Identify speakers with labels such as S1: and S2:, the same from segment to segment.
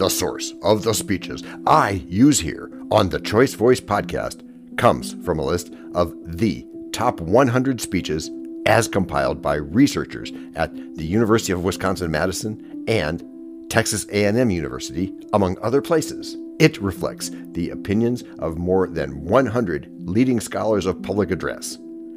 S1: the source of the speeches I use here on the Choice Voice podcast comes from a list of the top 100 speeches as compiled by researchers at the University of Wisconsin-Madison and Texas A&M University, among other places. It reflects the opinions of more than 100 leading scholars of public address.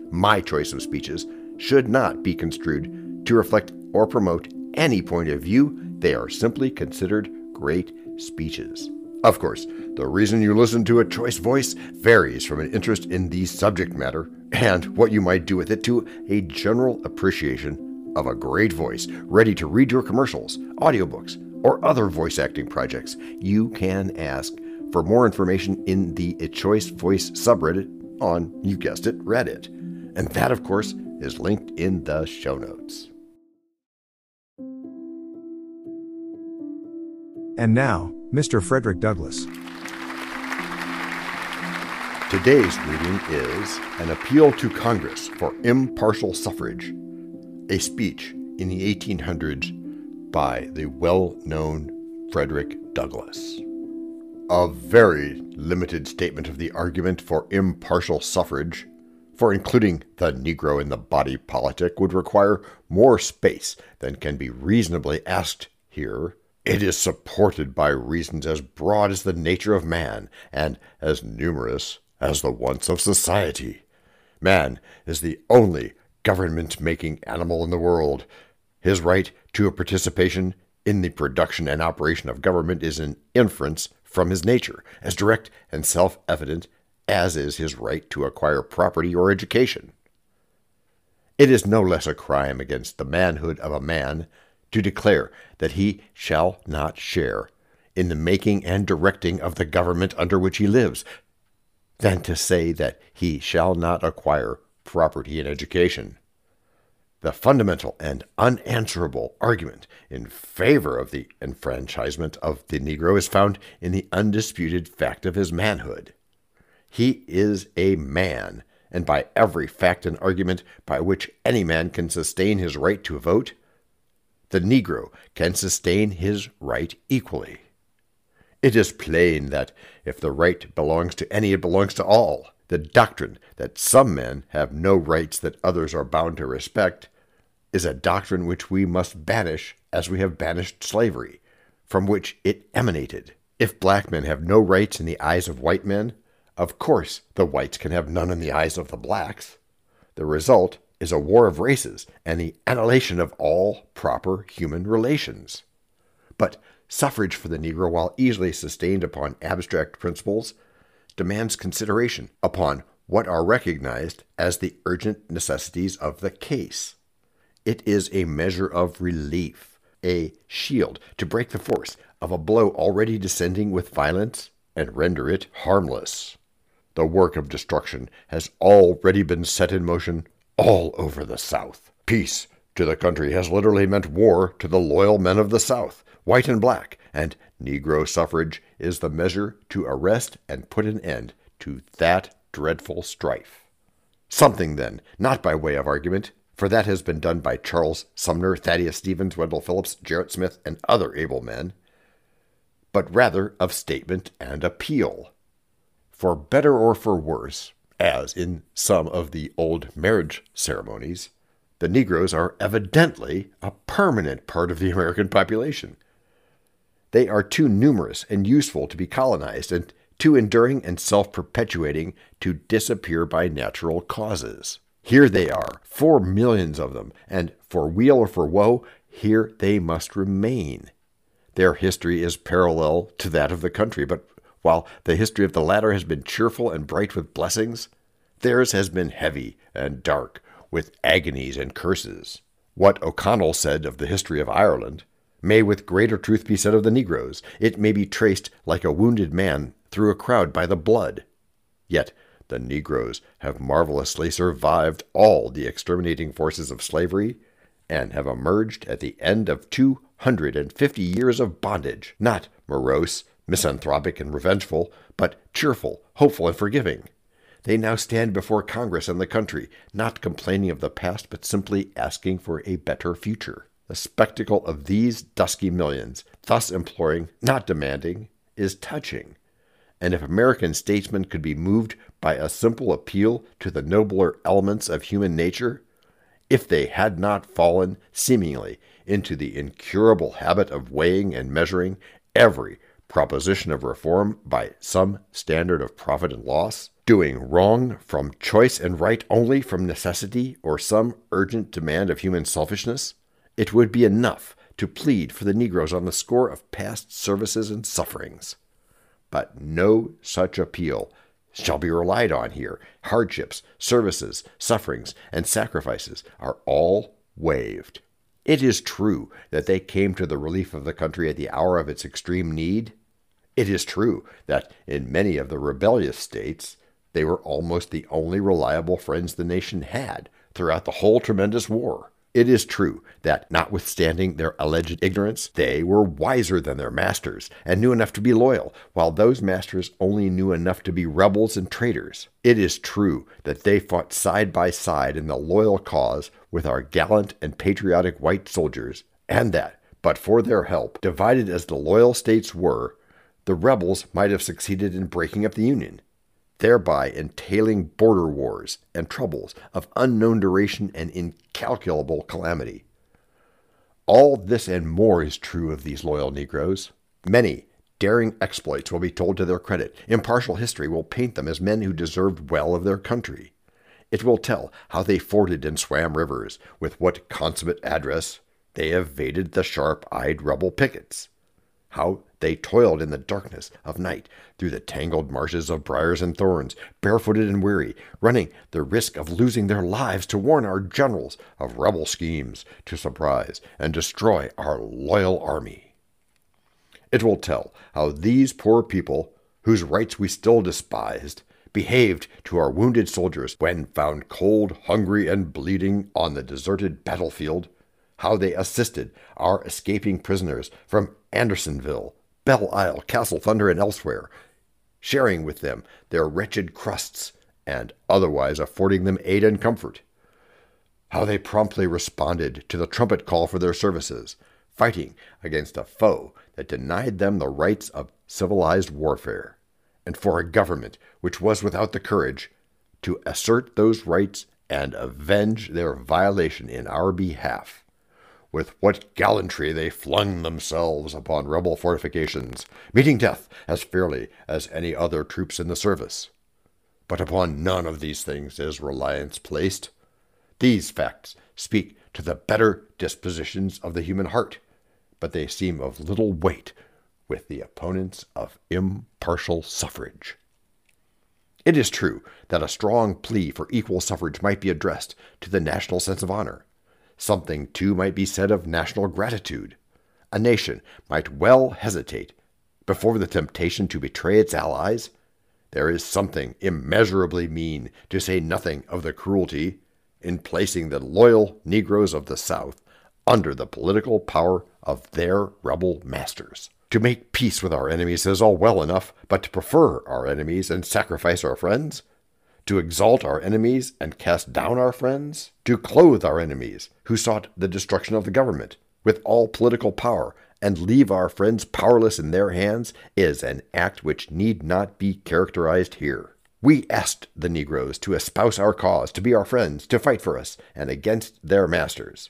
S1: My choice of speeches should not be construed to reflect or promote any point of view. They are simply considered great speeches. Of course, the reason you listen to a choice voice varies from an interest in the subject matter and what you might do with it to a general appreciation of a great voice ready to read your commercials, audiobooks, or other voice acting projects. You can ask for more information in the A Choice Voice subreddit on, you guessed it, Reddit. And that, of course, is linked in the show notes.
S2: And now, Mr. Frederick Douglass.
S1: Today's reading is An Appeal to Congress for Impartial Suffrage, a speech in the 1800s by the well known Frederick Douglass. A very limited statement of the argument for impartial suffrage, for including the Negro in the body politic, would require more space than can be reasonably asked here. It is supported by reasons as broad as the nature of man and as numerous as the wants of society. Man is the only government making animal in the world. His right to a participation in the production and operation of government is an inference from his nature, as direct and self evident as is his right to acquire property or education. It is no less a crime against the manhood of a man to declare that he shall not share in the making and directing of the government under which he lives, than to say that he shall not acquire property and education. The fundamental and unanswerable argument in favor of the enfranchisement of the Negro is found in the undisputed fact of his manhood. He is a man, and by every fact and argument by which any man can sustain his right to vote, the Negro can sustain his right equally. It is plain that if the right belongs to any, it belongs to all. The doctrine that some men have no rights that others are bound to respect is a doctrine which we must banish as we have banished slavery, from which it emanated. If black men have no rights in the eyes of white men, of course the whites can have none in the eyes of the blacks. The result is a war of races and the annihilation of all proper human relations. But suffrage for the Negro, while easily sustained upon abstract principles, demands consideration upon what are recognized as the urgent necessities of the case. It is a measure of relief, a shield to break the force of a blow already descending with violence and render it harmless. The work of destruction has already been set in motion all over the South. Peace to the country has literally meant war to the loyal men of the South, white and black, and Negro suffrage is the measure to arrest and put an end to that dreadful strife. Something, then, not by way of argument, for that has been done by Charles Sumner, Thaddeus Stevens, Wendell Phillips, Gerrit Smith, and other able men, but rather of statement and appeal. For better or for worse, as in some of the old marriage ceremonies, the Negroes are evidently a permanent part of the American population. They are too numerous and useful to be colonized, and too enduring and self perpetuating to disappear by natural causes. Here they are, four millions of them, and for weal or for woe, here they must remain. Their history is parallel to that of the country, but while the history of the latter has been cheerful and bright with blessings, theirs has been heavy and dark with agonies and curses. What O'Connell said of the history of Ireland may with greater truth be said of the Negroes. It may be traced like a wounded man through a crowd by the blood. Yet the Negroes have marvelously survived all the exterminating forces of slavery and have emerged at the end of two hundred and fifty years of bondage, not morose, misanthropic, and revengeful, but cheerful, hopeful, and forgiving. They now stand before Congress and the country, not complaining of the past, but simply asking for a better future. The spectacle of these dusky millions, thus imploring, not demanding, is touching. And if American statesmen could be moved by a simple appeal to the nobler elements of human nature, if they had not fallen, seemingly, into the incurable habit of weighing and measuring every proposition of reform by some standard of profit and loss, doing wrong from choice and right only from necessity or some urgent demand of human selfishness, it would be enough to plead for the Negroes on the score of past services and sufferings. But no such appeal shall be relied on here. Hardships, services, sufferings, and sacrifices are all waived. It is true that they came to the relief of the country at the hour of its extreme need. It is true that in many of the rebellious states, they were almost the only reliable friends the nation had throughout the whole tremendous war. It is true that, notwithstanding their alleged ignorance, they were wiser than their masters and knew enough to be loyal, while those masters only knew enough to be rebels and traitors. It is true that they fought side by side in the loyal cause with our gallant and patriotic white soldiers, and that, but for their help, divided as the loyal states were, the rebels might have succeeded in breaking up the Union thereby entailing border wars and troubles of unknown duration and incalculable calamity. All this and more is true of these loyal Negroes. Many daring exploits will be told to their credit. Impartial history will paint them as men who deserved well of their country. It will tell how they forded and swam rivers, with what consummate address they evaded the sharp eyed rebel pickets, how they toiled in the darkness of night through the tangled marshes of briars and thorns, barefooted and weary, running the risk of losing their lives to warn our generals of rebel schemes to surprise and destroy our loyal army. It will tell how these poor people, whose rights we still despised, behaved to our wounded soldiers when found cold, hungry, and bleeding on the deserted battlefield, how they assisted our escaping prisoners from Andersonville Belle Isle, Castle Thunder, and elsewhere, sharing with them their wretched crusts and otherwise affording them aid and comfort. How they promptly responded to the trumpet call for their services, fighting against a foe that denied them the rights of civilized warfare, and for a government which was without the courage to assert those rights and avenge their violation in our behalf. With what gallantry they flung themselves upon rebel fortifications, meeting death as fairly as any other troops in the service. But upon none of these things is reliance placed. These facts speak to the better dispositions of the human heart, but they seem of little weight with the opponents of impartial suffrage. It is true that a strong plea for equal suffrage might be addressed to the national sense of honor, Something, too, might be said of national gratitude. A nation might well hesitate before the temptation to betray its allies. There is something immeasurably mean, to say nothing of the cruelty, in placing the loyal Negroes of the South under the political power of their rebel masters. To make peace with our enemies is all well enough, but to prefer our enemies and sacrifice our friends? To exalt our enemies and cast down our friends, to clothe our enemies who sought the destruction of the government with all political power and leave our friends powerless in their hands is an act which need not be characterized here. We asked the Negroes to espouse our cause, to be our friends, to fight for us, and against their masters.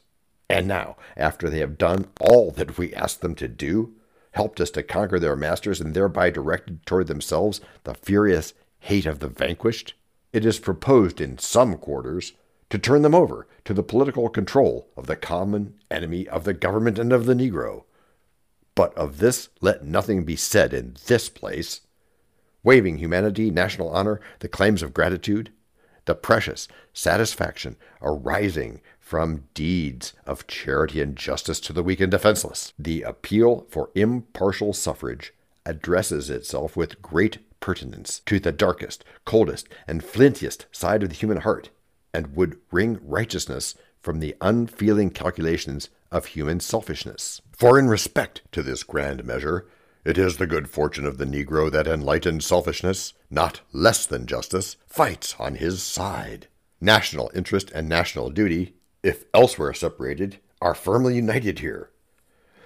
S1: And now, after they have done all that we asked them to do, helped us to conquer their masters, and thereby directed toward themselves the furious hate of the vanquished, it is proposed in some quarters to turn them over to the political control of the common enemy of the government and of the Negro. But of this let nothing be said in this place. Waiving humanity, national honor, the claims of gratitude, the precious satisfaction arising from deeds of charity and justice to the weak and defenseless. The appeal for impartial suffrage addresses itself with great pertinence to the darkest, coldest, and flintiest side of the human heart, and would wring righteousness from the unfeeling calculations of human selfishness. For in respect to this grand measure, it is the good fortune of the Negro that enlightened selfishness, not less than justice, fights on his side. National interest and national duty, if elsewhere separated, are firmly united here.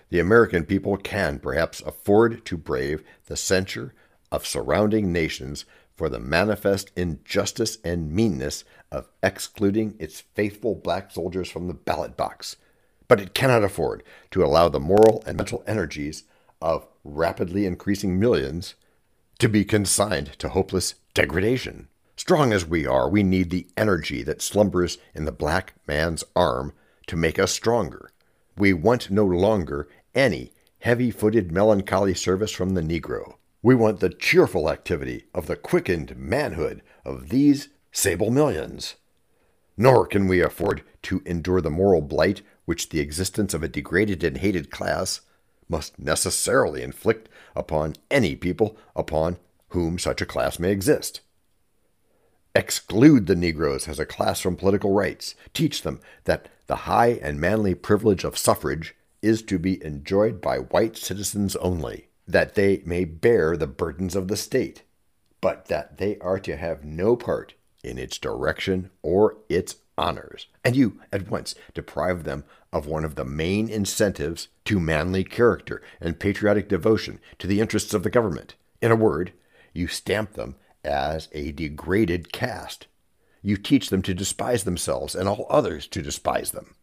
S1: The American people can perhaps afford to brave the censure of surrounding nations for the manifest injustice and meanness of excluding its faithful black soldiers from the ballot box. But it cannot afford to allow the moral and mental energies of rapidly increasing millions to be consigned to hopeless degradation. Strong as we are, we need the energy that slumbers in the black man's arm to make us stronger. We want no longer any heavy footed melancholy service from the Negro. We want the cheerful activity of the quickened manhood of these sable millions. Nor can we afford to endure the moral blight which the existence of a degraded and hated class must necessarily inflict upon any people upon whom such a class may exist. Exclude the Negroes as a class from political rights. Teach them that the high and manly privilege of suffrage is to be enjoyed by white citizens only, that they may bear the burdens of the state, but that they are to have no part in its direction or its honors. And you at once deprive them of one of the main incentives to manly character and patriotic devotion to the interests of the government. In a word, you stamp them as a degraded caste. You teach them to despise themselves and all others to despise them.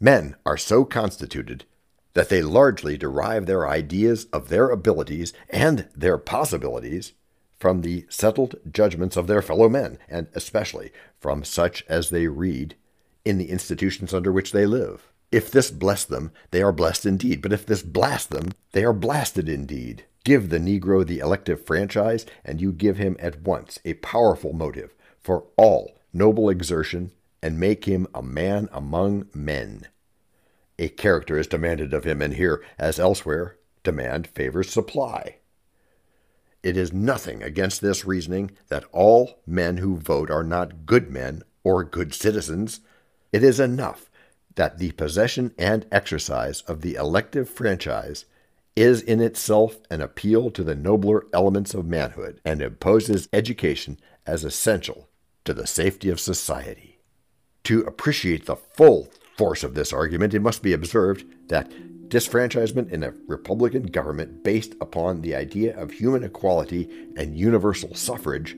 S1: Men are so constituted that they largely derive their ideas of their abilities and their possibilities from the settled judgments of their fellow men, and especially from such as they read in the institutions under which they live. If this bless them, they are blessed indeed, but if this blast them, they are blasted indeed. Give the Negro the elective franchise, and you give him at once a powerful motive for all noble exertion, and make him a man among men. A character is demanded of him, and here, as elsewhere, demand favors supply. It is nothing against this reasoning that all men who vote are not good men or good citizens. It is enough that the possession and exercise of the elective franchise is in itself an appeal to the nobler elements of manhood and imposes education as essential to the safety of society. To appreciate the full force of this argument, it must be observed that disfranchisement in a republican government based upon the idea of human equality and universal suffrage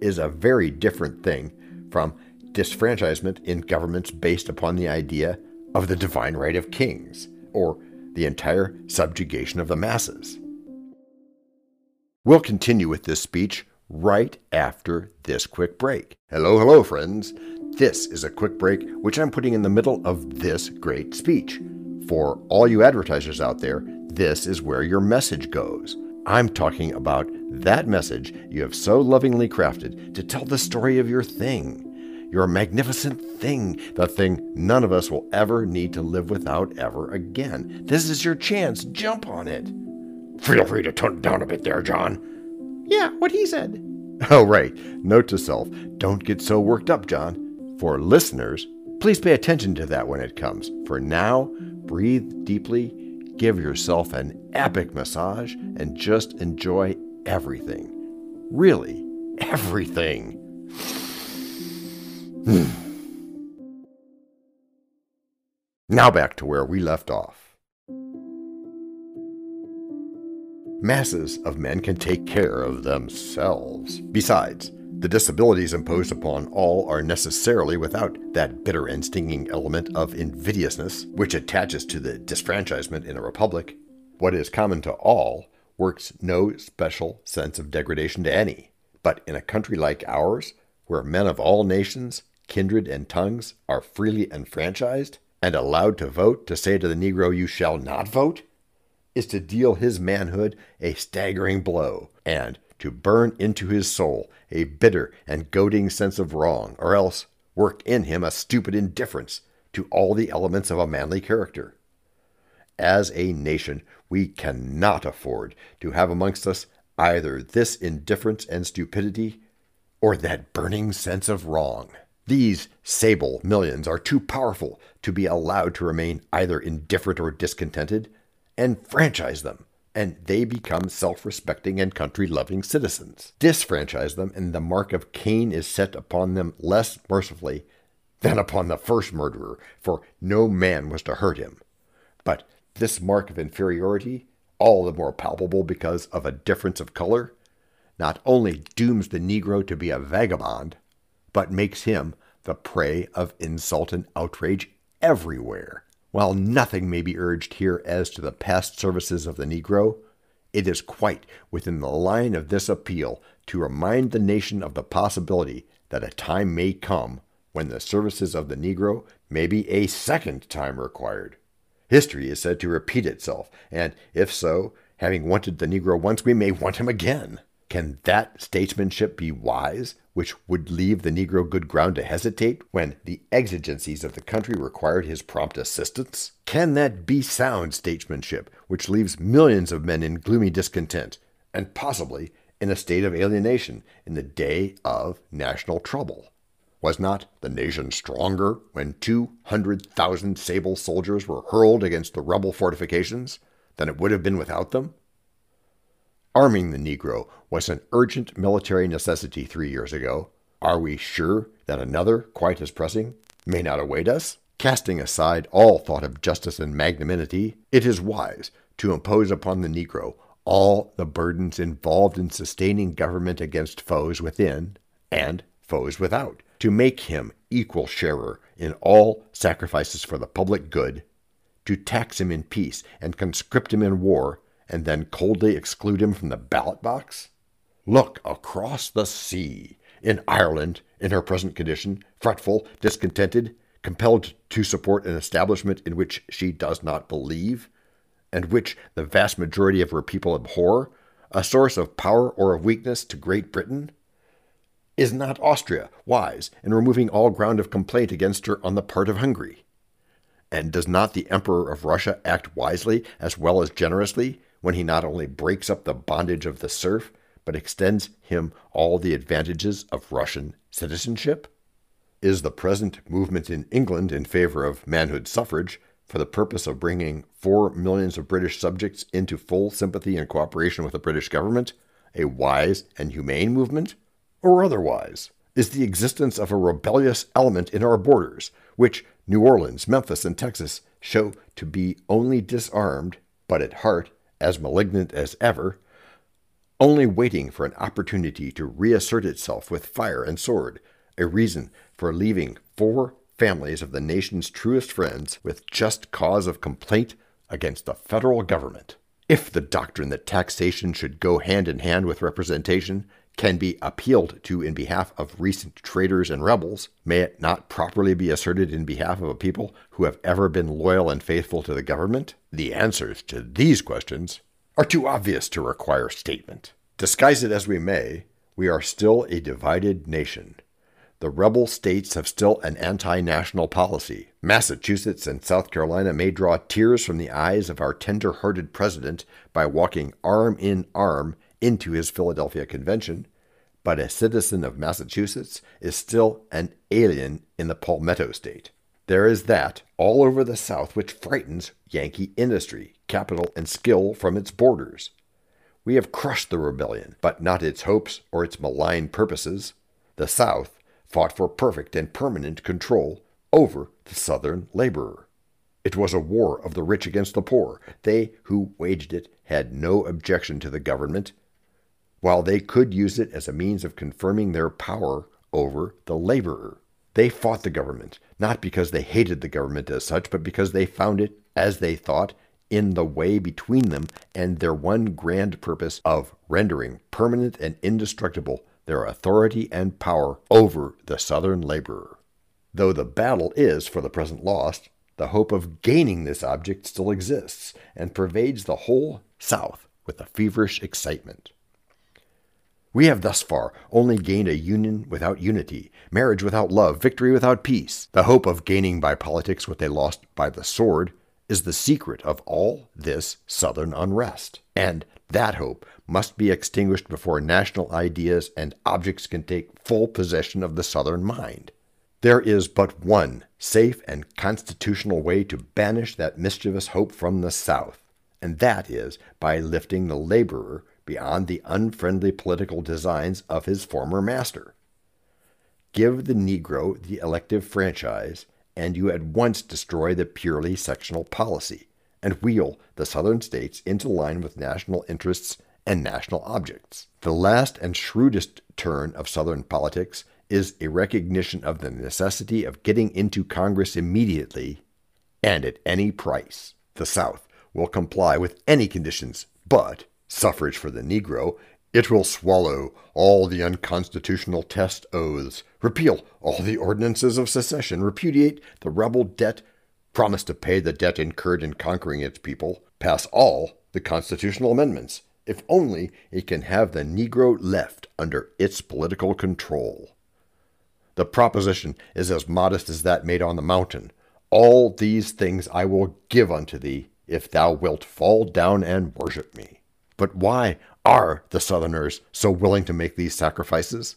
S1: is a very different thing from disfranchisement in governments based upon the idea of the divine right of kings or the entire subjugation of the masses. We'll continue with this speech right after this quick break. Hello, hello, friends. This is a quick break which I'm putting in the middle of this great speech. For all you advertisers out there, this is where your message goes. I'm talking about that message you have so lovingly crafted to tell the story of your thing. Your magnificent thing, the thing none of us will ever need to live without ever again. This is your chance. Jump on it. Feel free to tone it down a bit there, John. Yeah, what he said. Oh, right. Note to self don't get so worked up, John. For listeners, please pay attention to that when it comes. For now, breathe deeply, give yourself an epic massage, and just enjoy everything. Really, everything. now back to where we left off. Masses of men can take care of themselves. Besides, the disabilities imposed upon all are necessarily without that bitter and stinging element of invidiousness which attaches to the disfranchisement in a republic. What is common to all works no special sense of degradation to any. But in a country like ours, where men of all nations, kindred, and tongues are freely enfranchised and allowed to vote to say to the Negro, You shall not vote, is to deal his manhood a staggering blow, and to burn into his soul a bitter and goading sense of wrong, or else work in him a stupid indifference to all the elements of a manly character. As a nation, we cannot afford to have amongst us either this indifference and stupidity or that burning sense of wrong. These sable millions are too powerful to be allowed to remain either indifferent or discontented and franchise them, and they become self respecting and country loving citizens. Disfranchise them, and the mark of Cain is set upon them less mercifully than upon the first murderer, for no man was to hurt him. But this mark of inferiority, all the more palpable because of a difference of color, not only dooms the Negro to be a vagabond, but makes him the prey of insult and outrage everywhere. While nothing may be urged here as to the past services of the Negro, it is quite within the line of this appeal to remind the nation of the possibility that a time may come when the services of the Negro may be a second time required. History is said to repeat itself, and if so, having wanted the Negro once, we may want him again. Can that statesmanship be wise which would leave the Negro good ground to hesitate when the exigencies of the country required his prompt assistance? Can that be sound statesmanship which leaves millions of men in gloomy discontent, and possibly in a state of alienation in the day of national trouble? Was not the nation stronger when 200,000 sable soldiers were hurled against the rebel fortifications than it would have been without them? Arming the Negro was an urgent military necessity three years ago. Are we sure that another, quite as pressing, may not await us? Casting aside all thought of justice and magnanimity, it is wise to impose upon the Negro all the burdens involved in sustaining government against foes within and foes without to make him equal sharer in all sacrifices for the public good, to tax him in peace and conscript him in war, and then coldly exclude him from the ballot box? Look across the sea. In Ireland, in her present condition, fretful, discontented, compelled to support an establishment in which she does not believe, and which the vast majority of her people abhor, a source of power or of weakness to Great Britain, is not Austria wise in removing all ground of complaint against her on the part of Hungary? And does not the Emperor of Russia act wisely as well as generously when he not only breaks up the bondage of the serf, but extends him all the advantages of Russian citizenship? Is the present movement in England in favor of manhood suffrage for the purpose of bringing four millions of British subjects into full sympathy and cooperation with the British government a wise and humane movement? or otherwise, is the existence of a rebellious element in our borders, which New Orleans, Memphis, and Texas show to be only disarmed, but at heart as malignant as ever, only waiting for an opportunity to reassert itself with fire and sword, a reason for leaving four families of the nation's truest friends with just cause of complaint against the federal government. If the doctrine that taxation should go hand in hand with representation can be appealed to in behalf of recent traitors and rebels, may it not properly be asserted in behalf of a people who have ever been loyal and faithful to the government? The answers to these questions are too obvious to require statement. Disguise it as we may, we are still a divided nation. The rebel states have still an anti national policy. Massachusetts and South Carolina may draw tears from the eyes of our tender hearted president by walking arm in arm into his Philadelphia Convention, but a citizen of Massachusetts is still an alien in the Palmetto State. There is that all over the South which frightens Yankee industry, capital, and skill from its borders. We have crushed the rebellion, but not its hopes or its malign purposes. The South fought for perfect and permanent control over the Southern laborer. It was a war of the rich against the poor. They who waged it had no objection to the government while they could use it as a means of confirming their power over the laborer. They fought the government, not because they hated the government as such, but because they found it, as they thought, in the way between them and their one grand purpose of rendering permanent and indestructible their authority and power over the Southern laborer. Though the battle is for the present lost, the hope of gaining this object still exists and pervades the whole South with a feverish excitement. We have thus far only gained a union without unity, marriage without love, victory without peace. The hope of gaining by politics what they lost by the sword is the secret of all this Southern unrest. And that hope must be extinguished before national ideas and objects can take full possession of the Southern mind. There is but one safe and constitutional way to banish that mischievous hope from the South, and that is by lifting the laborer beyond the unfriendly political designs of his former master. give the Negro the elective franchise, and you at once destroy the purely sectional policy and wheel the Southern states into line with national interests and national objects. The last and shrewdest turn of Southern politics is a recognition of the necessity of getting into Congress immediately and at any price. The South will comply with any conditions but suffrage for the Negro. It will swallow all the unconstitutional test oaths, repeal all the ordinances of secession, repudiate the rebel debt, promise to pay the debt incurred in conquering its people, pass all the constitutional amendments, if only it can have the Negro left under its political control. The proposition is as modest as that made on the mountain. All these things I will give unto thee, if thou wilt fall down and worship me. But why are the Southerners so willing to make these sacrifices?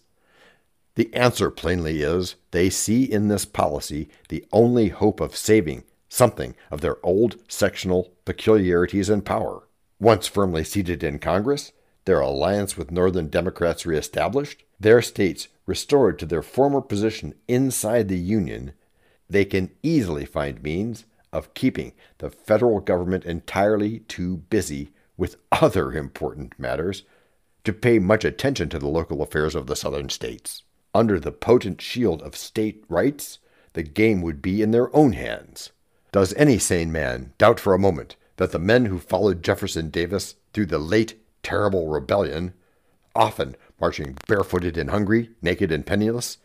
S1: The answer plainly is they see in this policy the only hope of saving something of their old sectional peculiarities and power. Once firmly seated in Congress, their alliance with Northern Democrats reestablished, their states restored to their former position inside the Union, they can easily find means of keeping the federal government entirely too busy with other important matters to pay much attention to the local affairs of the southern states. Under the potent shield of state rights, the game would be in their own hands. Does any sane man doubt for a moment that the men who followed Jefferson Davis through the late terrible rebellion, often marching barefooted and hungry, naked and penniless,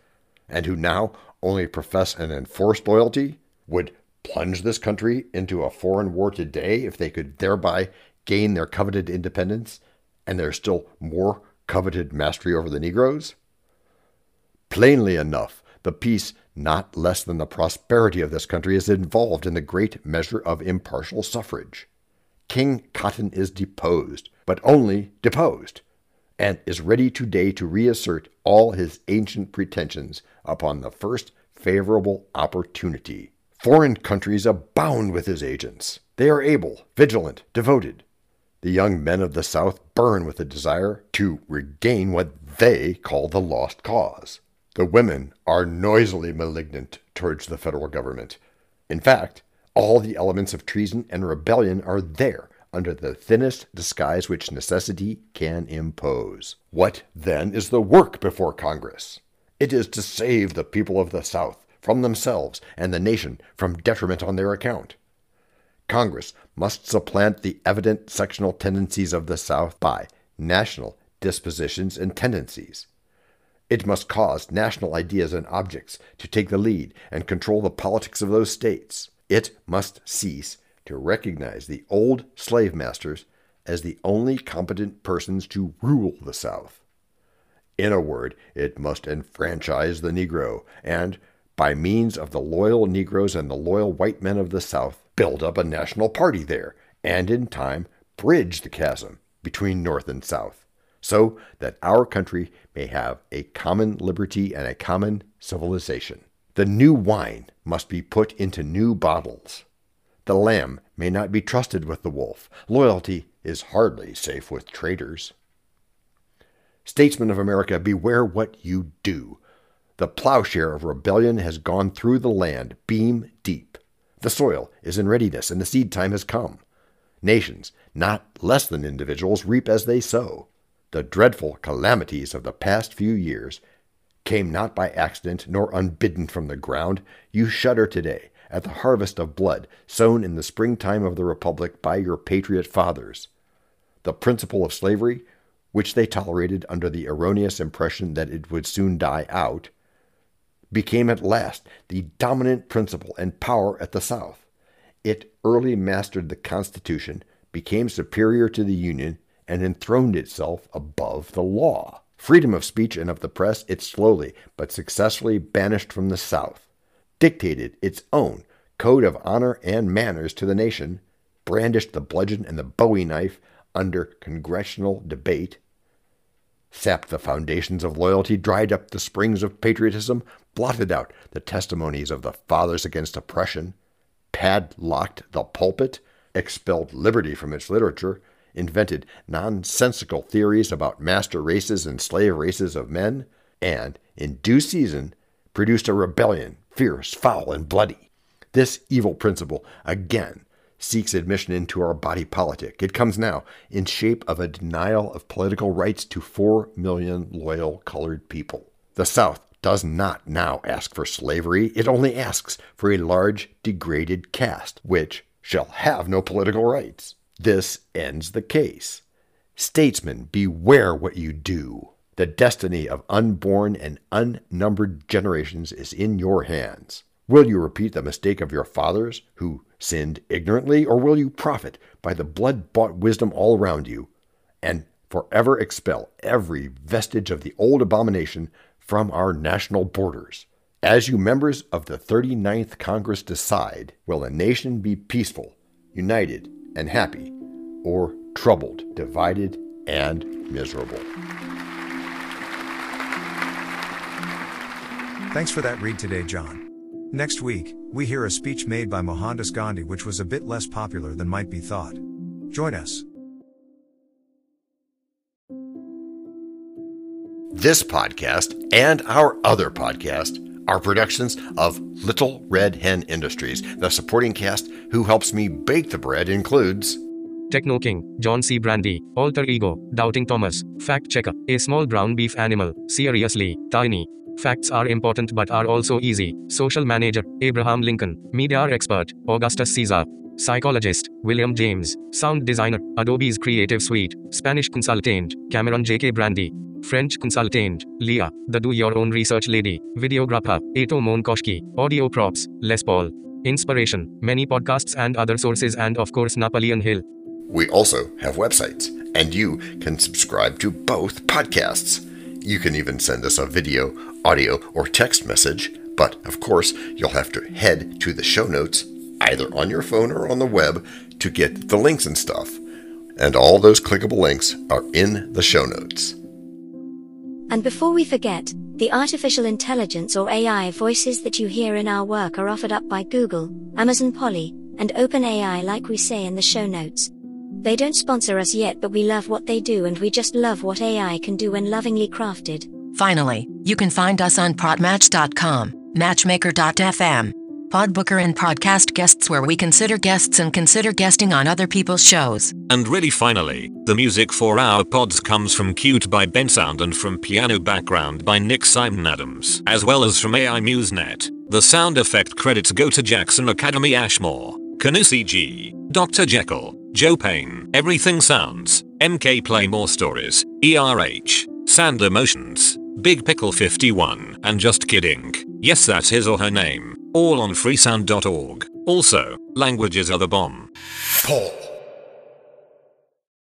S1: and who now only profess an enforced loyalty, would plunge this country into a foreign war today if they could thereby gain their coveted independence and their still more coveted mastery over the Negroes? Plainly enough, the peace not less than the prosperity of this country is involved in the great measure of impartial suffrage. King Cotton is deposed, but only deposed, and is ready today to reassert all his ancient pretensions upon the first favorable opportunity. Foreign countries abound with his agents. They are able, vigilant, devoted. The young men of the South burn with a desire to regain what they call the lost cause. The women are noisily malignant towards the federal government. In fact, all the elements of treason and rebellion are there under the thinnest disguise which necessity can impose. What, then, is the work before Congress? It is to save the people of the South from themselves and the nation from detriment on their account. Congress must supplant the evident sectional tendencies of the South by national dispositions and tendencies. It must cause national ideas and objects to take the lead and control the politics of those states. It must cease to recognize the old slave masters as the only competent persons to rule the South. In a word, it must enfranchise the Negro and, by means of the loyal Negroes and the loyal white men of the South, build up a national party there, and in time bridge the chasm between North and South so that our country may have a common liberty and a common civilization. The new wine must be put into new bottles. The lamb may not be trusted with the wolf. Loyalty is hardly safe with traitors. Statesmen of America, beware what you do. The plowshare of rebellion has gone through the land, beam deep. The soil is in readiness, and the seed time has come. Nations, not less than individuals, reap as they sow. The dreadful calamities of the past few years came not by accident nor unbidden from the ground. You shudder today at the harvest of blood sown in the springtime of the Republic by your patriot fathers. The principle of slavery, which they tolerated under the erroneous impression that it would soon die out, became at last the dominant principle and power at the South. It early mastered the Constitution, became superior to the Union, and enthroned itself above the law. Freedom of speech and of the press it slowly but successfully banished from the South, dictated its own code of honor and manners to the nation, brandished the bludgeon and the bowie knife under congressional debate, sapped the foundations of loyalty, dried up the springs of patriotism, blotted out the testimonies of the fathers against oppression, padlocked the pulpit, expelled liberty from its literature, invented nonsensical theories about master races and slave races of men, and, in due season, produced a rebellion, fierce, foul, and bloody. This evil principle, again, seeks admission into our body politic. It comes now in shape of a denial of political rights to 4 million loyal colored people. The South does not now ask for slavery, it only asks for a large, degraded caste, which shall have no political rights. This ends the case. Statesmen, beware what you do. The destiny of unborn and unnumbered generations is in your hands. Will you repeat the mistake of your fathers, who sinned ignorantly, or will you profit by the blood bought wisdom all around you and forever expel every vestige of the old abomination from our national borders? As you members of the 39th Congress decide, will a nation be peaceful, united, and happy, or troubled, divided, and miserable?
S2: Thanks for that read today, John. Next week, we hear a speech made by Mohandas Gandhi which was a bit less popular than might be thought. Join us.
S1: This podcast and our other podcast are productions of Little Red Hen Industries. The supporting cast who helps me bake the bread includes
S3: Techno King, John C. Brandy, Alter Ego, Doubting Thomas, Fact Checker, A Small Brown Beef Animal, Seriously, Tiny, Facts are important but are also easy. Social manager, Abraham Lincoln. Media expert, Augustus Caesar. Psychologist, William James. Sound designer, Adobe's Creative Suite. Spanish consultant, Cameron J.K. Brandy. French consultant, Leah, the do your own research lady. Videographer, Ato Monkoshki. Audio props, Les Paul. Inspiration, many podcasts and other sources, and of course, Napoleon Hill.
S1: We also have websites, and you can subscribe to both podcasts. You can even send us a video, audio, or text message, but of course, you'll have to head to the show notes, either on your phone or on the web, to get the links and stuff. And all those clickable links are in the show notes.
S4: And before we forget, the artificial intelligence or AI voices that you hear in our work are offered up by Google, Amazon Polly, and OpenAI, like we say in the show notes. They don't sponsor us yet, but we love what they do and we just love what AI can do when lovingly crafted.
S5: Finally, you can find us on Podmatch.com, Matchmaker.fm, Podbooker, and podcast guests where we consider guests and consider guesting on other people's shows.
S6: And really finally, the music for our pods comes from Cute by Bensound and from Piano Background by Nick Simon Adams, as well as from AI MuseNet. The sound effect credits go to Jackson Academy Ashmore, Canusi G, Dr. Jekyll, Joe Payne, Everything Sounds, MK Play More Stories, ERH, Sand Emotions, Big Pickle 51, and Just Kidding. Yes, that's his or her name. All on freesound.org. Also, languages are the bomb.
S1: Paul.